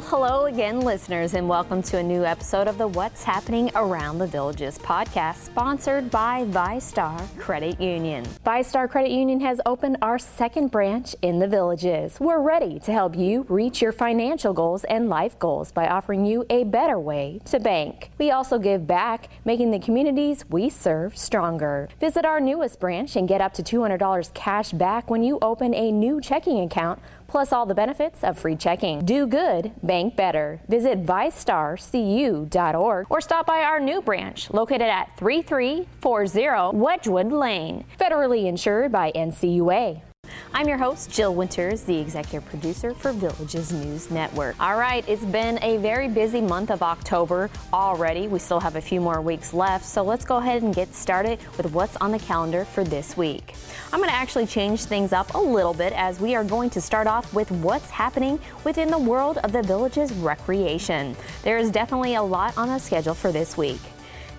Well, hello again, listeners, and welcome to a new episode of the What's Happening Around the Villages podcast, sponsored by VyStar Credit Union. VyStar Credit Union has opened our second branch in the Villages. We're ready to help you reach your financial goals and life goals by offering you a better way to bank. We also give back, making the communities we serve stronger. Visit our newest branch and get up to $200 cash back when you open a new checking account plus all the benefits of free checking. Do good, bank better. Visit vystarcu.org or stop by our new branch located at 3340 Wedgwood Lane, federally insured by NCUA. I'm your host, Jill Winters, the executive producer for Villages News Network. All right, it's been a very busy month of October already. We still have a few more weeks left, so let's go ahead and get started with what's on the calendar for this week. I'm going to actually change things up a little bit as we are going to start off with what's happening within the world of the Villages recreation. There is definitely a lot on the schedule for this week.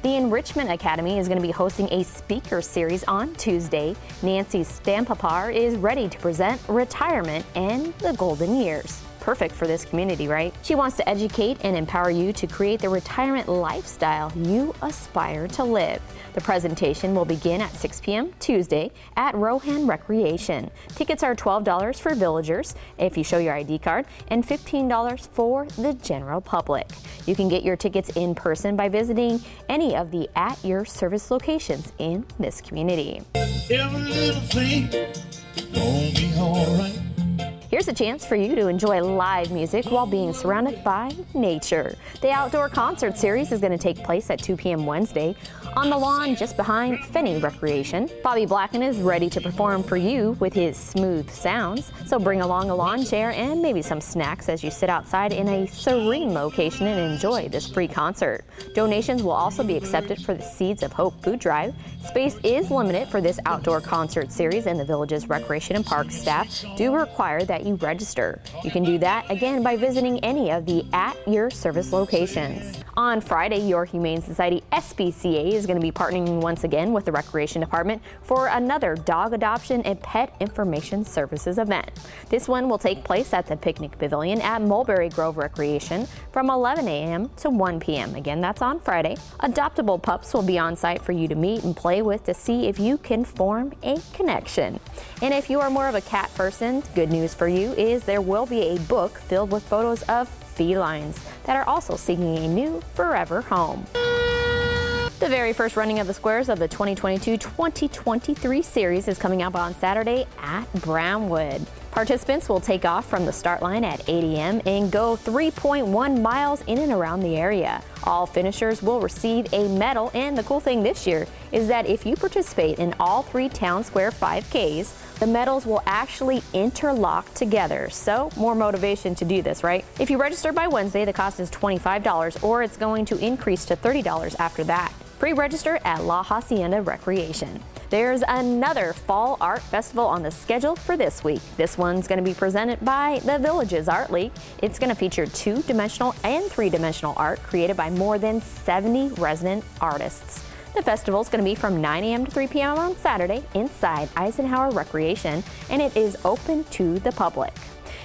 The Enrichment Academy is going to be hosting a speaker series on Tuesday. Nancy Stampapar is ready to present retirement and the golden years. Perfect for this community, right? She wants to educate and empower you to create the retirement lifestyle you aspire to live. The presentation will begin at 6 p.m. Tuesday at Rohan Recreation. Tickets are $12 for villagers if you show your ID card and $15 for the general public. You can get your tickets in person by visiting any of the at your service locations in this community. Here's a chance for you to enjoy live music while being surrounded by nature. The outdoor concert series is going to take place at 2 p.m. Wednesday on the lawn just behind Finney Recreation. Bobby Blacken is ready to perform for you with his smooth sounds. So bring along a lawn chair and maybe some snacks as you sit outside in a serene location and enjoy this free concert. Donations will also be accepted for the Seeds of Hope food drive. Space is limited for this outdoor concert series, and the village's recreation and park staff do require that you register. You can do that again by visiting any of the at your service locations. On Friday, your Humane Society SPCA is going to be partnering once again with the Recreation Department for another dog adoption and pet information services event. This one will take place at the Picnic Pavilion at Mulberry Grove Recreation from 11 a.m. to 1 p.m. Again, that's on Friday. Adoptable pups will be on site for you to meet and play with to see if you can form a connection. And if you are more of a cat person, good news for you is there will be a book filled with photos of felines that are also seeking a new forever home. The very first running of the squares of the 2022-2023 series is coming up on Saturday at Brownwood. Participants will take off from the start line at 8 a.m. and go 3.1 miles in and around the area. All finishers will receive a medal, and the cool thing this year is that if you participate in all three Town Square 5Ks, the medals will actually interlock together. So, more motivation to do this, right? If you register by Wednesday, the cost is $25, or it's going to increase to $30 after that. Pre register at La Hacienda Recreation. There's another Fall Art Festival on the schedule for this week. This one's going to be presented by the Villages Art League. It's going to feature two dimensional and three dimensional art created by more than 70 resident artists. The festival is going to be from 9 a.m. to 3 p.m. on Saturday inside Eisenhower Recreation, and it is open to the public.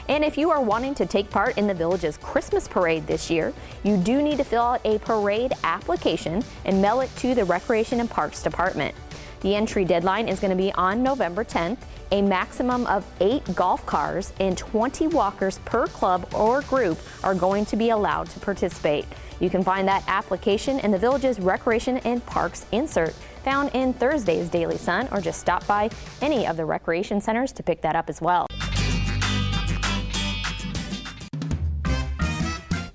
And if you are wanting to take part in the village's Christmas parade this year, you do need to fill out a parade application and mail it to the Recreation and Parks Department. The entry deadline is going to be on November 10th. A maximum of eight golf cars and 20 walkers per club or group are going to be allowed to participate. You can find that application in the village's Recreation and Parks insert found in Thursday's Daily Sun, or just stop by any of the recreation centers to pick that up as well.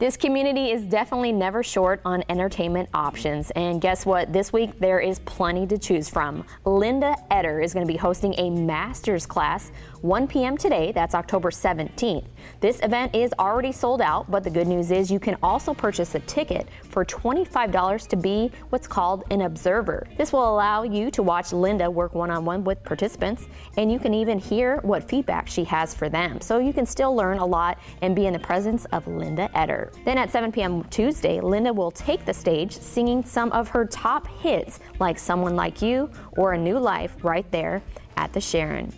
This community is definitely never short on entertainment options. And guess what? This week there is plenty to choose from. Linda Eder is going to be hosting a master's class 1 p.m. today. That's October 17th. This event is already sold out, but the good news is you can also purchase a ticket for $25 to be what's called an observer. This will allow you to watch Linda work one on one with participants, and you can even hear what feedback she has for them. So you can still learn a lot and be in the presence of Linda Then at 7 p.m. Tuesday, Linda will take the stage singing some of her top hits like Someone Like You or A New Life right there at the Sharon.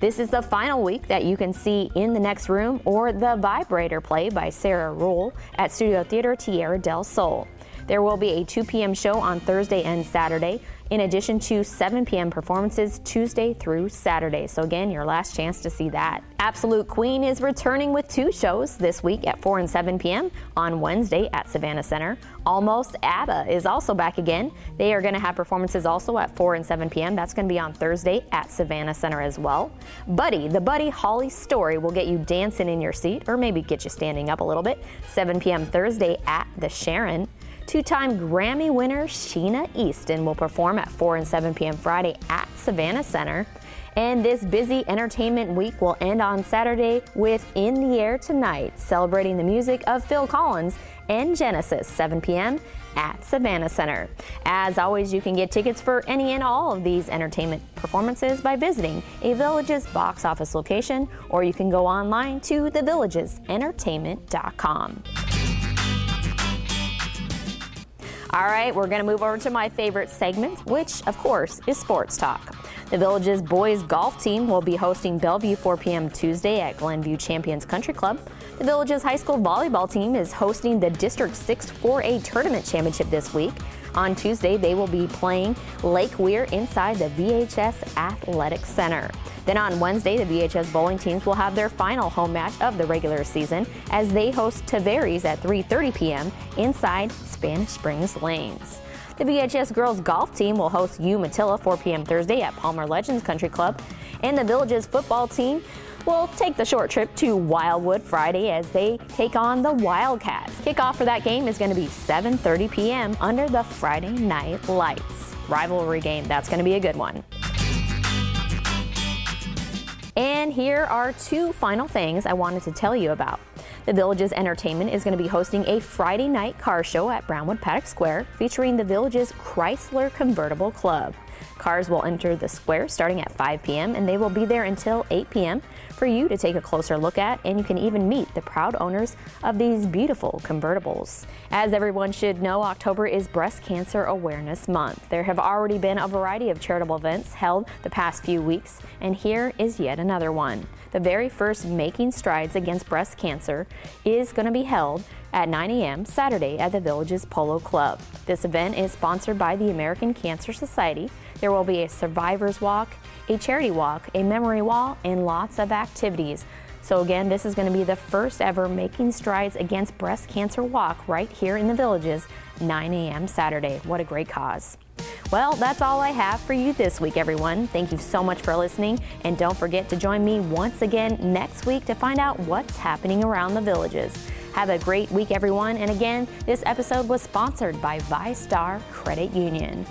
This is the final week that you can see In the Next Room or The Vibrator play by Sarah Ruhl at Studio Theater Tierra del Sol. There will be a 2 p.m. show on Thursday and Saturday, in addition to 7 p.m. performances Tuesday through Saturday. So, again, your last chance to see that. Absolute Queen is returning with two shows this week at 4 and 7 p.m. on Wednesday at Savannah Center. Almost ABBA is also back again. They are going to have performances also at 4 and 7 p.m. That's going to be on Thursday at Savannah Center as well. Buddy, the Buddy Holly story will get you dancing in your seat or maybe get you standing up a little bit. 7 p.m. Thursday at the Sharon. Two time Grammy winner Sheena Easton will perform at 4 and 7 p.m. Friday at Savannah Center. And this busy entertainment week will end on Saturday with In the Air Tonight, celebrating the music of Phil Collins and Genesis, 7 p.m. at Savannah Center. As always, you can get tickets for any and all of these entertainment performances by visiting a Villages box office location, or you can go online to thevillagesentertainment.com. All right, we're going to move over to my favorite segment, which, of course, is sports talk. The Village's boys golf team will be hosting Belleview 4 p.m. Tuesday at Glenview Champions Country Club. The Village's high school volleyball team is hosting the District 6 4A Tournament Championship this week. On Tuesday, they will be playing Lake Weir inside the VHS Athletic Center. Then on Wednesday, the VHS bowling teams will have their final home match of the regular season as they host Tavares at 3:30 p.m. inside Spanish Springs Lanes. The VHS girls golf team will host Umatilla 4 p.m. Thursday at Palmer Legends Country Club, and the Villages football team will take the short trip to Wildwood Friday as they take on the Wildcats. Kickoff for that game is going to be 7:30 p.m. under the Friday night lights. Rivalry game, that's going to be a good one. And here are two final things I wanted to tell you about. The Villages Entertainment is going to be hosting a Friday night car show at Brownwood Paddock Square featuring the Villages Chrysler Convertible Club. Cars will enter the square starting at 5 p.m. and they will be there until 8 p.m. for you to take a closer look at, and you can even meet the proud owners of these beautiful convertibles. As everyone should know, October is Breast Cancer Awareness Month. There have already been a variety of charitable events held the past few weeks, and here is yet another one. The very first Making Strides Against Breast Cancer is going to be held at 9 a.m. Saturday at the Villages Polo Club. This event is sponsored by the American Cancer Society. There will be a survivors walk, a charity walk, a memory wall, and lots of activities. So, again, this is going to be the first ever Making Strides Against Breast Cancer walk right here in the Villages, 9 a.m. Saturday. What a great cause. Well, that's all I have for you this week, everyone. Thank you so much for listening, and don't forget to join me once again next week to find out what's happening around the villages. Have a great week, everyone. And again, this episode was sponsored by VyStar Credit Union.